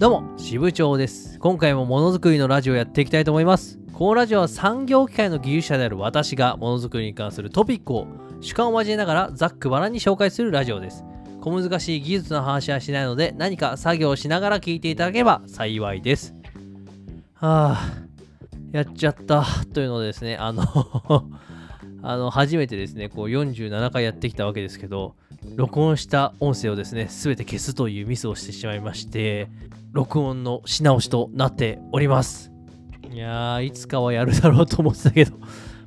どうも、支部長です。今回もものづくりのラジオやっていきたいと思います。このラジオは産業機械の技術者である私がものづくりに関するトピックを主観を交えながらざっくばらんに紹介するラジオです。小難しい技術の話はしないので何か作業をしながら聞いていただければ幸いです。はあ、やっちゃったというのですね、あのあの初めてですね、こう47回やってきたわけですけど、録音した音声をですね、すべて消すというミスをしてしまいまして、録音のし直しとなっております。いやー、いつかはやるだろうと思ってたけど、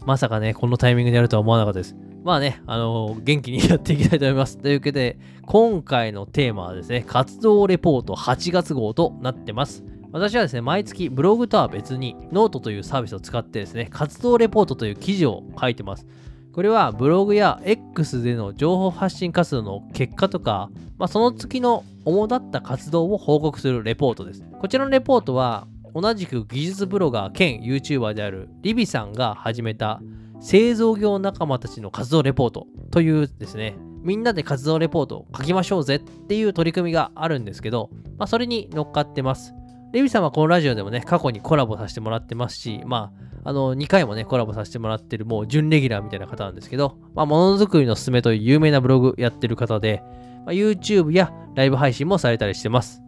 まさかね、このタイミングでやるとは思わなかったです。まあね、あのー元気にやっていきたいと思います。というわけで、今回のテーマはですね、活動レポート8月号となってます。私はですね、毎月ブログとは別にノートというサービスを使ってですね、活動レポートという記事を書いてます。これはブログや X での情報発信活動の結果とか、まあ、その月の主だった活動を報告するレポートです。こちらのレポートは同じく技術ブロガー兼 YouTuber であるリビさんが始めた製造業仲間たちの活動レポートというですね、みんなで活動レポートを書きましょうぜっていう取り組みがあるんですけど、まあ、それに乗っかってます。レビさんはこのラジオでもね、過去にコラボさせてもらってますし、まあ、あの、2回もね、コラボさせてもらってる、もう準レギュラーみたいな方なんですけど、まあ、ものづくりのすすめという有名なブログやってる方で、まあ、YouTube やライブ配信もされたりしてます。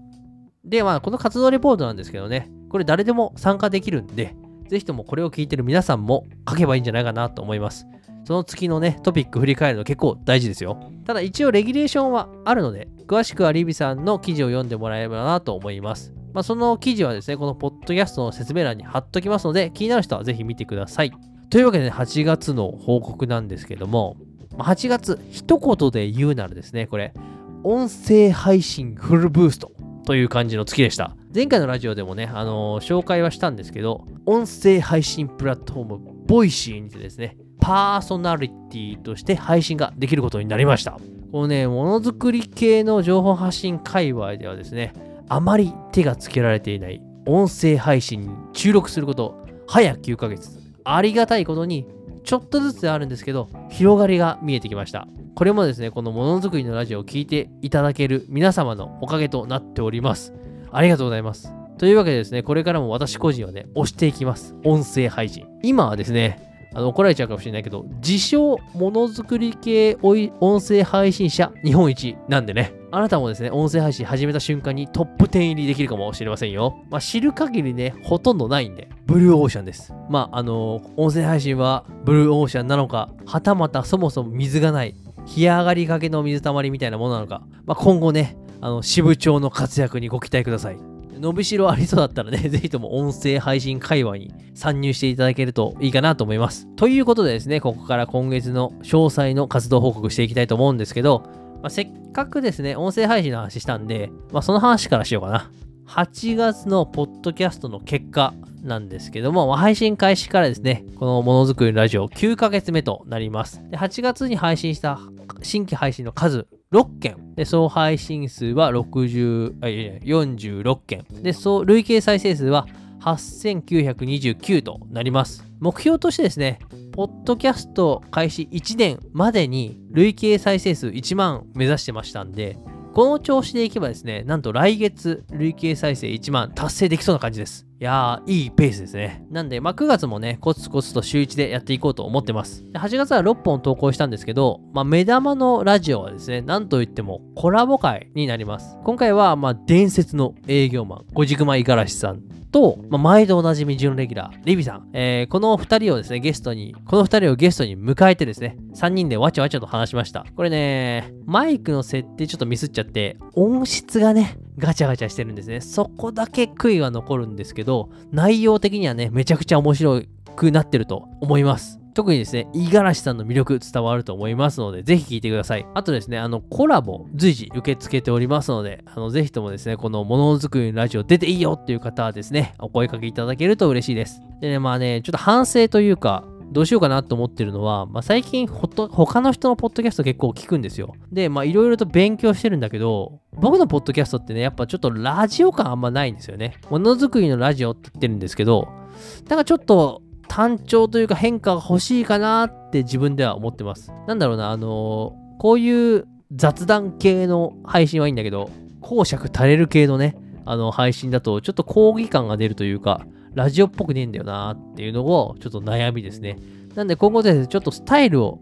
で、まあ、この活動レポートなんですけどね、これ誰でも参加できるんで、ぜひともこれを聞いてる皆さんも書けばいいんじゃないかなと思います。その月のね、トピック振り返るの結構大事ですよ。ただ一応レギュレーションはあるので、詳しくはリビさんの記事を読んでもらえればなと思います。まあ、その記事はですね、このポッドキャストの説明欄に貼っときますので、気になる人はぜひ見てください。というわけで、ね8月の報告なんですけども、8月、一言で言うならですね、これ、音声配信フルブーストという感じの月でした。前回のラジオでもね、あのー紹介はしたんですけど、音声配信プラットフォーム、 Voicy にてですね、パーソナリティとして配信ができることになりました。このね、ものづくり系の情報発信界隈ではですね、あまり手がつけられていない音声配信に注力すること、早9ヶ月。ありがたいことに、ちょっとずつあるんですけど、広がりが見えてきました。これもですね、このものづくりのラジオを聞いていただける皆様のおかげとなっております。ありがとうございます。というわけでですね、これからも私個人はね、押していきます。音声配信。今はですね、あの怒られちゃうかもしれないけど、自称ものづくり系おい音声配信者日本一なんでね、あなたもですね、音声配信始めた瞬間にトップ10入りできるかもしれませんよ。まあ、知る限りね、ほとんどないんで、ブルーオーシャンです。まあ、あの音声配信はブルーオーシャンなのか、はたまたそもそも水がない、干上がりかけの水たまりみたいなものなのか、まあ、今後ね、あの支部長の活躍にご期待ください。伸びしろありそうだったらね、ぜひとも音声配信会話に参入していただけるといいかなと思います。ということでですね、ここから今月の詳細の活動報告していきたいと思うんですけど、まあ、せっかくですね、音声配信の話したんで、まあ、その話からしようかな。8月のポッドキャストの結果なんですけども、配信開始からですね、このものづくりラジオ9ヶ月目となります。で8月に配信した新規配信の数6件。で、総配信数は60あいやいや46件。で、総累計再生数は8929となります。目標としてですね、ポッドキャスト開始1年までに累計再生数1万目指してましたんで、この調子でいけばですね、なんと来月累計再生1万達成できそうな感じです。いやー、いいペースですね。なんで、まあ、9月もね、コツコツと週1でやっていこうと思ってます。で8月は6本投稿したんですけど、まあ、目玉のラジオはですね、なんといってもコラボ会になります。今回は、まあ、伝説の営業マン、小軸間五十嵐さんと、まあ、毎度おなじみ準レギュラー、リビさん、えーこの2人をですね、ゲストに、この2人をゲストに迎えてですね、3人でわちゃわちゃと話しました。これね、マイクの設定ちょっとミスっちゃって、音質がね、ガチャガチャしてるんですね。そこだけ悔いは残るんですけど、内容的にはね、めちゃくちゃ面白くなってると思います。特にですね、五十嵐さんの魅力伝わると思いますので、ぜひ聞いてください。あとですね、あの、コラボ随時受け付けておりますので、あの、ぜひともですね、このものづくりのラジオ出ていいよっていう方はですね、お声かけいただけると嬉しいです。でね、まあね、ちょっと反省というか、どうしようかなと思ってるのは、まあ、最近ほと他の人のポッドキャスト結構聞くんですよ。で、まあいろいろと勉強してるんだけど、僕のポッドキャストってね、やっぱちょっとラジオ感あんまないんですよね。ものづくりのラジオって言ってるんですけど、なんかちょっと単調というか変化が欲しいかなって自分では思ってます。なんだろうな、あのーこういう雑談系の配信はいいんだけど、公爵垂れる系のね、あの配信だとちょっと講義感が出るというか、ラジオっぽくねえんだよなっていうのをちょっと悩みですね。なんで今後ですね、ちょっとスタイルを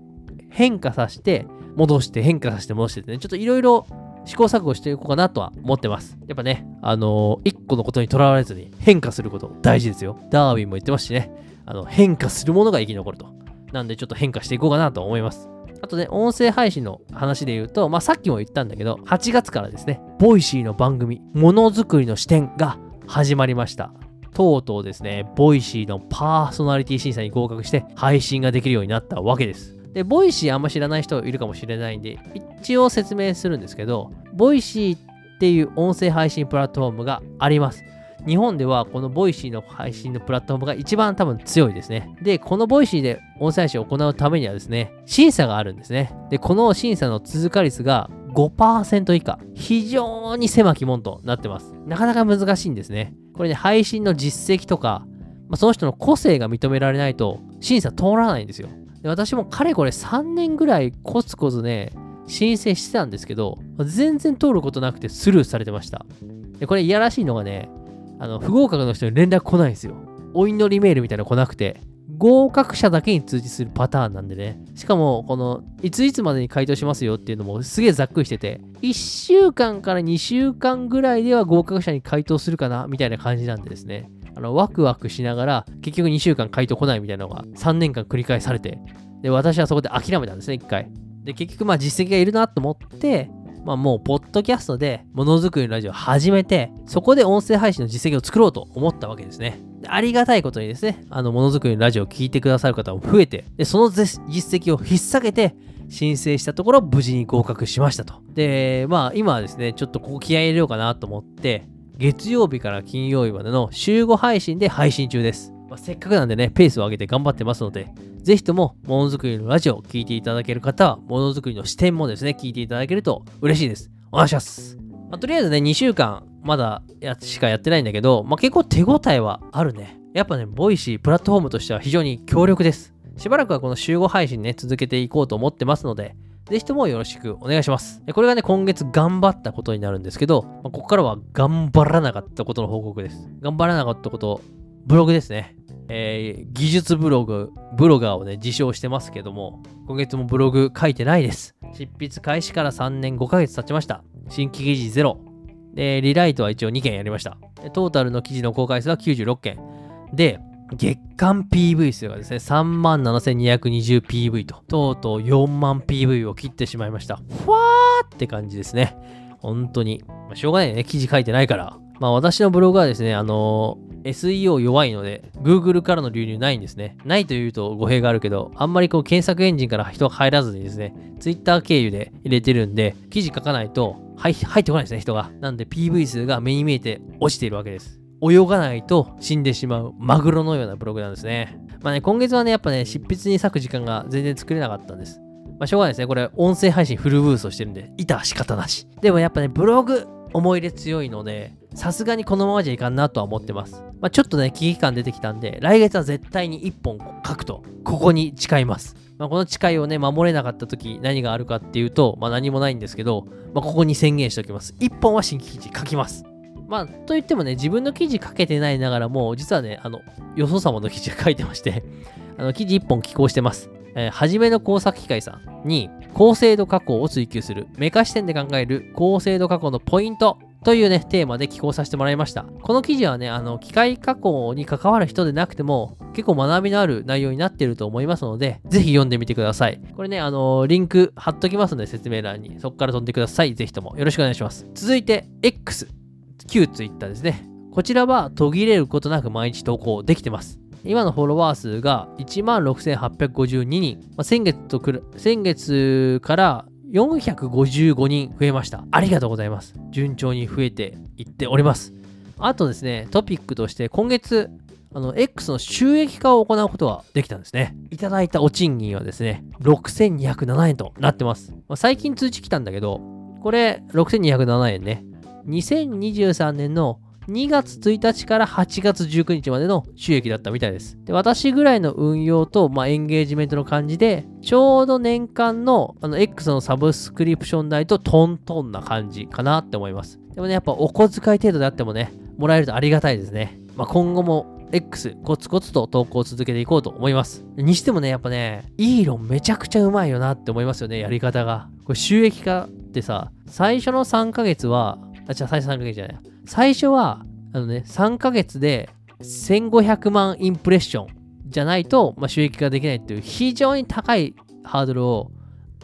変化させて、戻して変化させて戻してですね、ちょっといろいろ試行錯誤していこうかなとは思ってます。やっぱね、あのー、一個のことにとらわれずに変化すること大事ですよ。ダーウィンも言ってますしね、あの変化するものが生き残ると。なんでちょっと変化していこうかなと思います。あとね、音声配信の話で言うと、まあ、さっきも言ったんだけど、8月からですね、 Voicy の番組、ものづくりの視点が始まりました。とうとうですね、 Voicy のパーソナリティ審査に合格して配信ができるようになったわけです。で、 Voicy あんま知らない人いるかもしれないんで、一応説明するんですけど、 Voicy っていう音声配信プラットフォームがあります。日本ではこの Voicy の配信のプラットフォームが一番多分強いですね。で、この Voicy で音声配信を行うためにはですね、審査があるんですね。で、この審査の通過率が5%以下。非常に狭き門となってます。なかなか難しいんですね。これね、配信の実績とか、まあ、その人の個性が認められないと審査通らないんですよ。で私もかれこれ3年ぐらいコツコツね、申請してたんですけど、全然通ることなくてスルーされてました。で、これいやらしいのがね、あの、不合格の人に連絡来ないんですよ。お祈りメールみたいなの来なくて、合格者だけに通知するパターンなんでね。しかも、この、いついつまでに回答しますよっていうのもすげえざっくりしてて、1週間から2週間ぐらいでは合格者に回答するかな、みたいな感じなんでですね。あの、ワクワクしながら、結局2週間回答来ないみたいなのが3年間繰り返されて、で、私はそこで諦めたんですね、一回。で、結局、まあ実績がいるなと思って、まあ、もう、ポッドキャストでものづくりのラジオを始めて、そこで音声配信の実績を作ろうと思ったわけですね。ありがたいことにですね、あの、ものづくりのラジオを聴いてくださる方も増えて、で、その実績を引っ提げて、申請したところ、無事に合格しましたと。で、まあ、今はですね、ちょっとここ気合入れようかなと思って、月曜日から金曜日までの週5配信で配信中です。まあ、せっかくなんでね、ペースを上げて頑張ってますので、ぜひとも、ものづくりのラジオを聴いていただける方は、ものづくりの視点もですね、聞いていただけると嬉しいです。お願いします。まあ、とりあえずね、2週間、まだやしかやってないんだけど、まあ、結構手応えはあるね。やっぱね、 Voicy、プラットフォームとしては非常に強力です。しばらくはこの週5配信ね、続けていこうと思ってますので、ぜひともよろしくお願いします。これがね、今月頑張ったことになるんですけど、まあ、ここからは頑張らなかったことの報告です。頑張らなかったこと、ブログですね。えー、技術ブログ、ブロガーをね、自称してますけども、今月もブログ書いてないです。執筆開始から3年5ヶ月経ちました。新規記事ゼロ。で、リライトは一応2件やりました。トータルの記事の公開数は96件。で、月間 PV 数がですね、37,220PV と、とうとう4万 PV を切ってしまいました。ふわーって感じですね。本当に。まあ、しょうがないね。記事書いてないから。まあ私のブログはですね、あのー、SEO 弱いので、Google からの流入ないんですね。ないというと語弊があるけど、あんまりこう検索エンジンから人が入らずにですね、Twitter 経由で入れてるんで、記事書かないと入ってこないですね、人が。なんで PV 数が目に見えて落ちているわけです。泳がないと死んでしまうマグロのようなブログなんですね。まあね、今月はね、やっぱね、執筆に割く時間が全然作れなかったんです。まあ、しょうがないですね。これ、音声配信フルブーストしてるんで、いた仕方なし。でもやっぱね、ブログ、思い入れ強いので、さすがにこのままじゃいかんなとは思ってます。まあ、ちょっとね、危機感出てきたんで、来月は絶対に1本書くと、ここに誓います。まあ、この誓いをね、守れなかった時何があるかっていうと、まあ、何もないんですけど、まあ、ここに宣言しておきます。1本は新規記事書きます。まあ、と言ってもね、自分の記事書けてないながらも、実はね、あの、よそ様の記事書いてましてあの、記事1本寄稿してます。えー、はじめの工作機械さんに、高精度加工を追求する、メカ視点で考える高精度加工のポイントというね、テーマで寄稿させてもらいました。この記事はね、あの、機械加工に関わる人でなくても、結構学びのある内容になっていると思いますので、ぜひ読んでみてください。これね、あのリンク貼っときますので、説明欄に。そこから飛んでください。ぜひともよろしくお願いします。続いて、X、旧 Twitter ですね。こちらは途切れることなく毎日投稿できてます。今のフォロワー数が16,852人。まあ、先月とくる先月から455人増えました。ありがとうございます。順調に増えていっております。あとですね、トピックとして今月、あの、X の収益化を行うことができたんですね。いただいたお賃金はですね、6207円となってます。まあ、最近通知来たんだけど、これ6207円ね。2023年の2月1日から8月19日までの収益だったみたいです。で、私ぐらいの運用と、まあ、エンゲージメントの感じで、ちょうど年間のあの X のサブスクリプション代とトントンな感じかなって思います。でもね、やっぱお小遣い程度であってもね、もらえるとありがたいですね。まあ、今後も X コツコツと投稿を続けていこうと思います。にしてもね、やっぱね、イーロンめちゃくちゃうまいよなって思いますよね、やり方が。これ収益化ってさ、最初の3ヶ月は、あ、じゃあ最初の3ヶ月じゃない。最初は、あのね、3ヶ月で1500万インプレッションじゃないと、まあ、収益化できないっていう非常に高いハードルを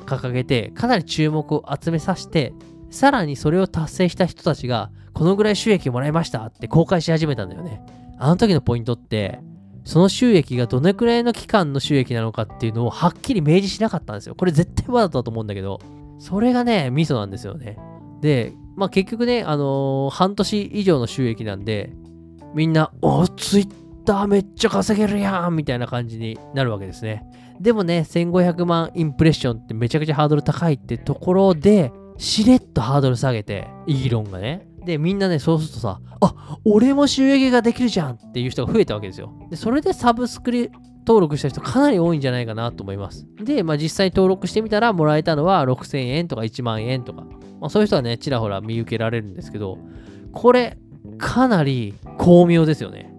掲げて、かなり注目を集めさせて、さらにそれを達成した人たちが、このぐらい収益もらいましたって公開し始めたんだよね。あの時のポイントって、その収益がどれくらいの期間の収益なのかっていうのをはっきり明示しなかったんですよ。これ絶対わざとだと思うんだけど、それがね、ミソなんですよね。で、まあ結局ね、あのー、半年以上の収益なんで、みんな、お、ツイッターめっちゃ稼げるやんみたいな感じになるわけですね。でもね、1500万インプレッションってめちゃくちゃハードル高いってところで、しれっとハードル下げて、イーロンがね。で、みんなね、そうするとさ、あ俺も収益ができるじゃんっていう人が増えたわけですよ。で、それでサブスクリ登録した人かなり多いんじゃないかなと思います。で、まあ、実際登録してみたらもらえたのは6000円とか1万円とか、まあ、そういう人はね、ちらほら見受けられるんですけど、これ、かなり巧妙ですよね。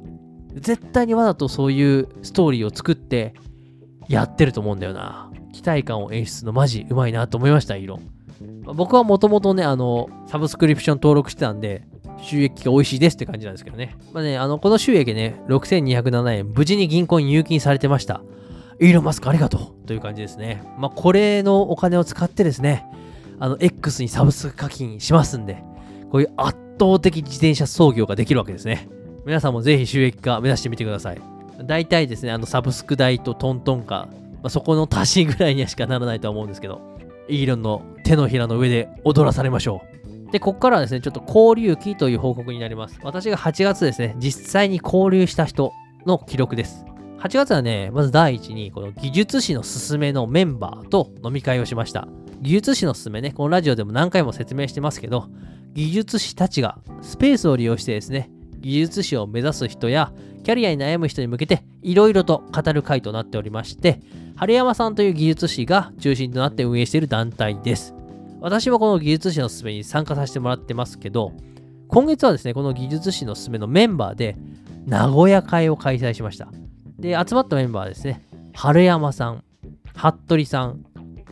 絶対にわざとそういうストーリーを作ってやってると思うんだよな。期待感を演出のマジうまいなと思いました、イーロン。まあ、僕はもともとね、あの、サブスクリプション登録してたんで、収益が美味しいですって感じなんですけどね。まあね、あの、この収益ね、6207円、無事に銀行に入金されてました。イーロン・マスクありがとうという感じですね。まあ、これのお金を使ってですね、あの、X にサブスク課金しますんで、こういう圧倒的自転車操業ができるわけですね。皆さんもぜひ収益化目指してみてください。大体ですね、あの、サブスク代とトントンか、まあ、そこの足しぐらいにはしかならないとは思うんですけど、イーロンの手のひらの上で踊らされましょう。で、ここからはですね、ちょっと交流期という報告になります。私が8月ですね、実際に交流した人の記録です。8月はね、まず第一に、この技術史のすすめのメンバーと飲み会をしました。技術史のすすめね、このラジオでも何回も説明してますけど、技術士たちがスペースを利用してですね、技術士を目指す人やキャリアに悩む人に向けていろいろと語る会となっておりまして、春山さんという技術士が中心となって運営している団体です。私はこの技術士のすすめに参加させてもらってますけど、今月はですね、この技術士のすすめのメンバーで名古屋会を開催しました。で、集まったメンバーはですね、春山さん、服部さん、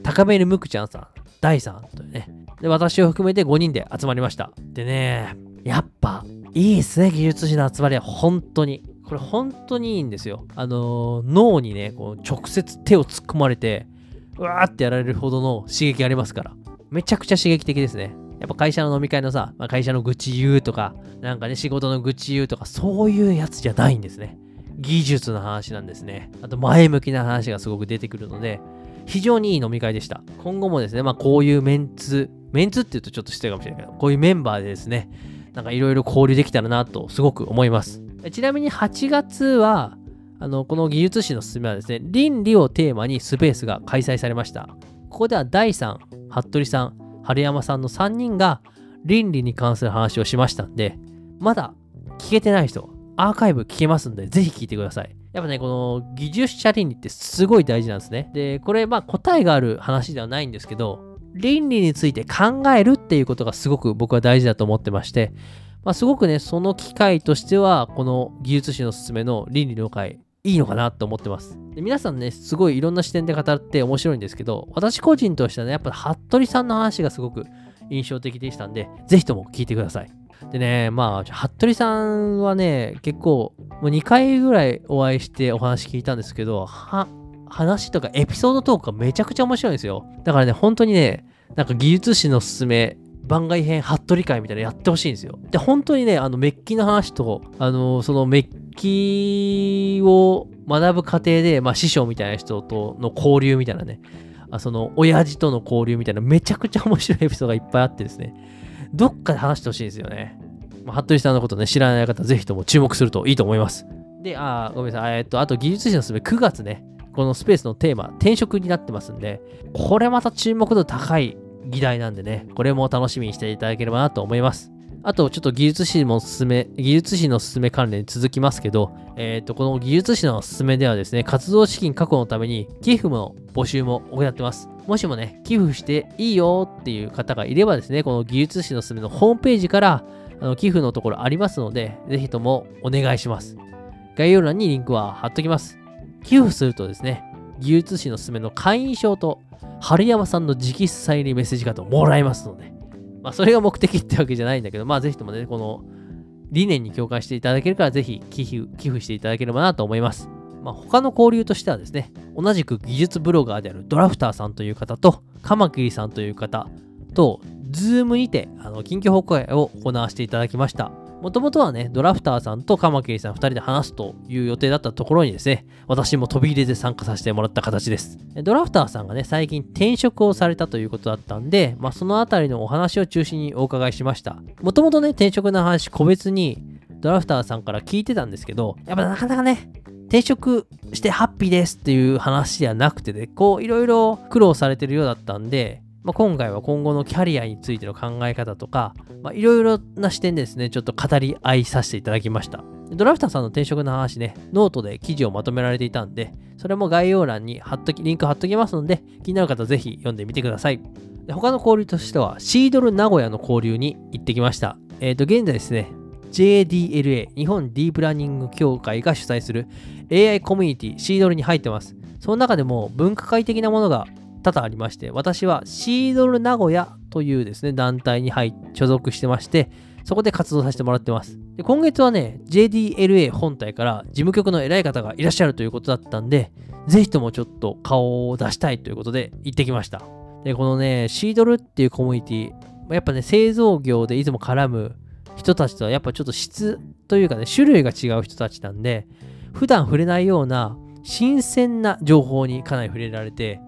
高めるむくちゃんさん、大さんというね、で、私を含めて5人で集まりました。でね、やっぱいいっすね、技術士の集まりは本当に。これ本当にいいんですよ。あのー、脳にね、こう直接手を突っ込まれて、うわーってやられるほどの刺激ありますから。めちゃくちゃ刺激的ですね。やっぱ会社の飲み会のさ、まあ、会社の愚痴言うとか、なんかね、仕事の愚痴言うとか、そういうやつじゃないんですね。技術の話なんですね。あと前向きな話がすごく出てくるので、非常にいい飲み会でした。今後もですね、まあこういうメンツ、メンツって言うとちょっと失礼かもしれないけど、こういうメンバーでですね、なんかいろいろ交流できたらなとすごく思います。ちなみに8月は、あの、この技術史のすすめはですね、倫理をテーマにスペースが開催されました。ここでは第3、服部さん、春山さんの3人が倫理に関する話をしましたんで、まだ聞けてない人、アーカイブ聞けますんで、ぜひ聞いてください。やっぱね、この技術者倫理ってすごい大事なんですね。で、これ、まあ答えがある話ではないんですけど、倫理について考えるっていうことがすごく僕は大事だと思ってまして、まあ、すごくね、その機会としては、この技術史のすすめの倫理の会、いいのかなと思ってます。で皆さんね、すごいいろんな視点で語って面白いんですけど、私個人としてはね、やっぱ服部さんの話がすごく印象的でしたんで、ぜひとも聞いてください。でね、まあ、服部さんはね、結構、もう2回ぐらいお会いしてお話聞いたんですけど、は、話とかエピソードトークがめちゃくちゃ面白いんですよ。だからね、本当にね、なんか技術史のすすめ番外編服部会みたいなのやってほしいんですよ。で、本当にね、あの、メッキの話と、あの、そのメッキを学ぶ過程で、まあ、師匠みたいな人との交流みたいなね、あその、親父との交流みたいな、めちゃくちゃ面白いエピソードがいっぱいあってですね、どっかで話してほしいんですよね。まあ、服部さんのことね、知らない方、ぜひとも注目するといいと思います。で、あ、ごめんなさい。えっと、あと、技術士のすべ9月ね、このスペースのテーマ、転職になってますんで、これまた注目度高い議題なんでね、これも楽しみにしていただければなと思います。あと、ちょっと技術士もおすすめ、技術士のおすすめ関連続きますけど、えっ、と、この技術士のおすすめではですね、活動資金確保のために寄付の募集も行ってます。もしもね、寄付していいよっていう方がいればですね、この技術士のおすすめのホームページからあの寄付のところありますので、ぜひともお願いします。概要欄にリンクは貼っときます。寄付するとですね、技術士のすすめの会員証と春山さんの直筆サインメッセージカードをもらえますので、まあ、それが目的ってわけじゃないんだけど、まあ、ぜひともね、この理念に共感していただけるから、ぜひ寄付寄付していただければなと思います。まあ、他の交流としてはですね、同じく技術ブロガーであるドラフターさんという方と、カマキリさんという方と、 Zoom にて、あの、近況報告会を行わせていただきました。もともとはね、ドラフターさんとカマキリさん2人で話すという予定だったところにですね、私も飛び入りで参加させてもらった形です。ドラフターさんがね、最近転職をされたということだったんで、まあ、そのあたりのお話を中心にお伺いしました。もともとね、転職の話、個別にドラフターさんから聞いてたんですけど、やっぱなかなかね、転職してハッピーですっていう話ではなくてね、こういろいろ苦労されてるようだったんで、まあ、今回は今後のキャリアについての考え方とか、いろいろな視点でですね、ちょっと語り合いさせていただきました。ドラフターさんの転職の話ね、ノートで記事をまとめられていたんで、それも概要欄に貼っとき、リンク貼っときますので、気になる方ぜひ読んでみてください。で他の交流としては、 CDLE 名古屋の交流に行ってきました。えっ、ー、と、現在ですね、JDLA、日本ディープラーニング協会が主催する AI コミュニティ、 CDLE に入ってます。その中でも分科会的なものが多々ありまして、私はシードル名古屋というですね、団体に入所属してまして、そこで活動させてもらってます。で今月はね、JDLA 本体から事務局の偉い方がいらっしゃるということだったんで、ぜひともちょっと顔を出したいということで行ってきました。で、このね、シードルっていうコミュニティ、やっぱね、製造業でいつも絡む人たちとはやっぱちょっと質というかね、種類が違う人たちなんで、普段触れないような新鮮な情報にかなり触れられて、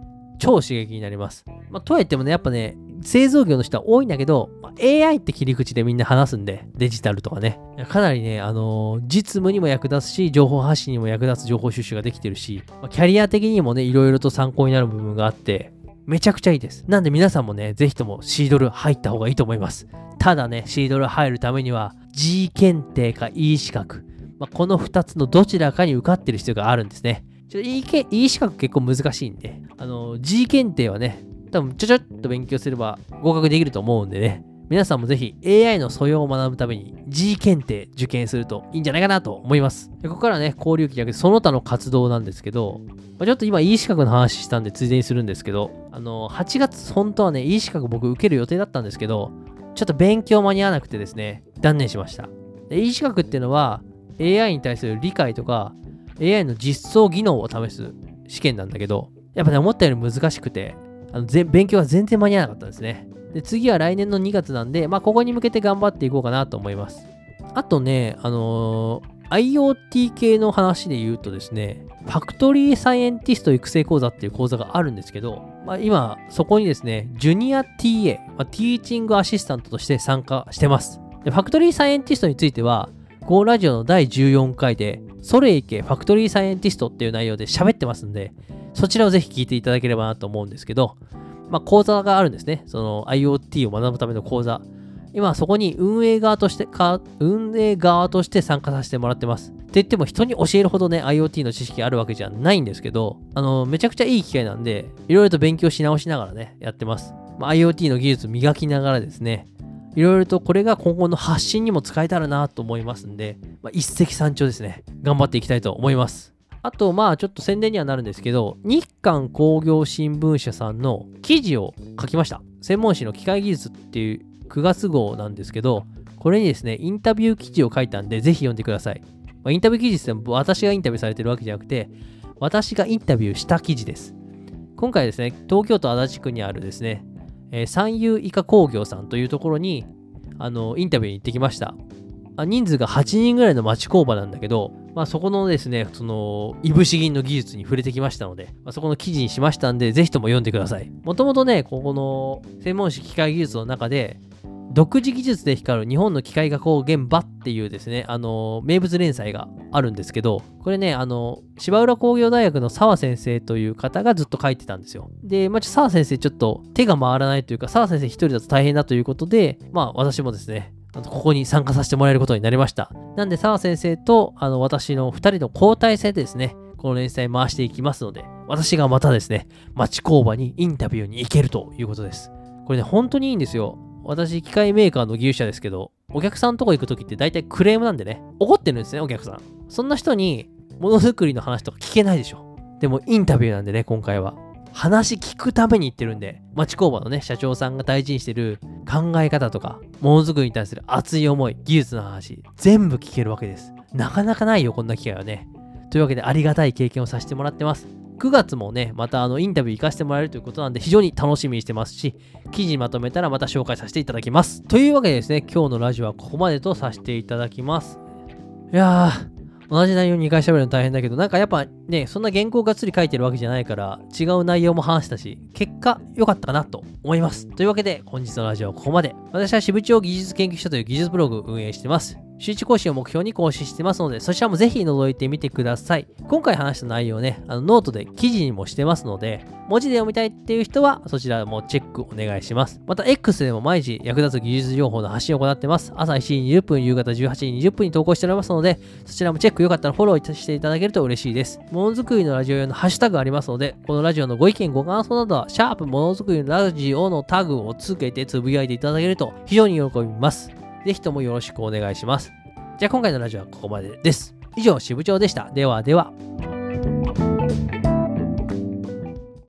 超刺激になります。まあ、とはいってもね、やっぱね、製造業の人は多いんだけど、ま AI って切り口でみんな話すんで、デジタルとかね。かなりね、あのー、実務にも役立つし、情報発信にも役立つ情報収集ができてるし、まあ、キャリア的にもね、いろいろと参考になる部分があって、めちゃくちゃいいです。なんで皆さんもね、ぜひともシードル入った方がいいと思います。ただね、シードル入るためには、G 検定か E 資格、まあ、この2つのどちらかに受かってる必要があるんですね。ちょ E, e 資格結構難しいんで、あの、G 検定はね、多分ちょちょっと勉強すれば合格できると思うんでね、皆さんもぜひ AI の素養を学ぶために G 検定受験するといいんじゃないかなと思います。ここからね、交流期じゃなくてその他の活動なんですけど、まあ、ちょっと今 E 資格の話したんでついでにするんですけど、あの、8月本当はね、E 資格僕受ける予定だったんですけど、ちょっと勉強間に合わなくてですね、断念しました。で E 資格っていうのは AI に対する理解とか AI の実装技能を試す試験なんだけど、やっぱね、思ったより難しくて、あの勉強が全然間に合わなかったんですね。で、次は来年の2月なんで、まあ、ここに向けて頑張っていこうかなと思います。あとね、あのー、IoT 系の話で言うとですね、ファクトリーサイエンティスト育成講座っていう講座があるんですけど、まあ、今、そこにですね、ジュニア TA、まあ、ティーチングアシスタントとして参加してます。ファクトリーサイエンティストについては、Go ラジオの第14回で、それいけファクトリーサイエンティストっていう内容で喋ってますんで、そちらをぜひ聞いていただければなと思うんですけど、まあ、講座があるんですね。その IoT を学ぶための講座。今そこに運営側としてか、運営側として参加させてもらってます。って言っても人に教えるほどね、IoT の知識あるわけじゃないんですけど、あの、めちゃくちゃいい機会なんで、いろいろと勉強し直しながらね、やってます。まあ、IoT の技術磨きながらですね、いろいろとこれが今後の発信にも使えたらなと思いますんで、まあ、一石三鳥ですね。頑張っていきたいと思います。あと、まあ、ちょっと宣伝にはなるんですけど、日韓工業新聞社さんの記事を書きました。専門誌の機械技術っていう9月号なんですけど、これにですね、インタビュー記事を書いたんで、ぜひ読んでください。まあ、インタビュー記事って私がインタビューされてるわけじゃなくて、私がインタビューした記事です。今回ですね、東京都足立区にあるですね、え、三遊以下工業さんというところに、あの、インタビューに行ってきました。あ人数が8人ぐらいの町工場なんだけど、まあ、そこのですね、その、いぶし銀の技術に触れてきましたので、まあ、そこの記事にしましたんで、ぜひとも読んでください。もともとね、ここの専門誌機械技術の中で、独自技術で光る日本の機械加工現場っていうですね、あの、名物連載があるんですけど、これね、あの、芝浦工業大学の澤先生という方がずっと書いてたんですよ。で、まあ、澤先生ちょっと手が回らないというか、澤先生一人だと大変だということで、まあ、私もですね、あのここに参加させてもらえることになりました。なんで、澤先生とあの私の2人の交代制でですね、この連載回していきますので、私がまたですね、町工場にインタビューに行けるということです。これね、本当にいいんですよ。私、機械メーカーの技術者ですけど、お客さんのとこ行くときって大体クレームなんでね、怒ってるんですね、お客さん。そんな人に、ものづくりの話とか聞けないでしょ。でも、インタビューなんでね、今回は。話聞くために行ってるんで、町工場のね、社長さんが大事にしてる考え方とか、ものづくりに対する熱い思い、技術の話、全部聞けるわけです。なかなかないよ、こんな機会はね。というわけで、ありがたい経験をさせてもらってます。9月もね、またあのインタビュー行かせてもらえるということなんで、非常に楽しみにしてますし、記事まとめたらまた紹介させていただきます。というわけでですね、今日のラジオはここまでとさせていただきます。いやー、同じ内容2回喋るの大変だけど、なんかやっぱね、そんな原稿がっつり書いてるわけじゃないから、違う内容も話したし、結果良かったかなと思います。というわけで、本日のラジオはここまで。私は支部長技術研究所という技術ブログを運営してます。週1更新を目標に更新してますので、そちらもぜひ覗いてみてください。今回話した内容ね、あのノートで記事にもしてますので、文字で読みたいっていう人はそちらもチェックお願いします。また X でも毎日役立つ技術情報の発信を行ってます。朝1時20分、夕方18時20分に投稿しておりますので、そちらもチェックよかったらフォローしていただけると嬉しいです。ものづくりのラジオ用のハッシュタグありますので、このラジオのご意見、ご感想などは、シャープものづくりのラジオのタグをつけてつぶやいていただけると非常に喜びます。ぜひともよろしくお願いします。じゃあ今回のラジオはここまでです。以上、支部長でした。ではでは。